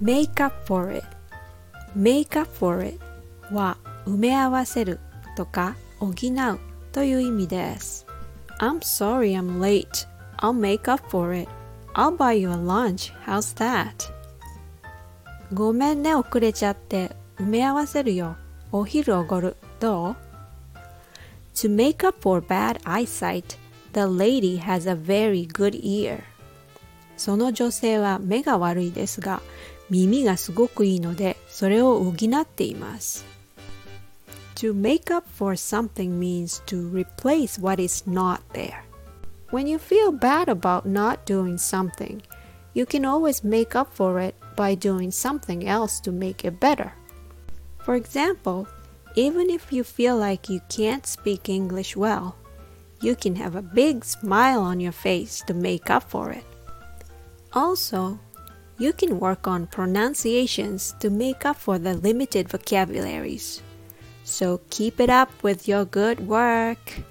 make up for it make up for it は埋め合わせるとか補うという意味です I'm sorry I'm late I'll make up for it I'll buy you a lunch how's that ごめんね遅れちゃって埋め合わせるよお昼おごるどう To make up for bad eyesight The lady has a very good ear その女性は目が悪いですが耳がすごくいいのでそれを補っています To make up for something means to replace what is not there When you feel bad about not doing something you can always make up for it by doing something else to make it better. For example, even if you feel like you can't speak English well, you can have a big smile on your face to make up for it. Also, you can work on pronunciations to make up for the limited vocabularies. So keep it up with your good work.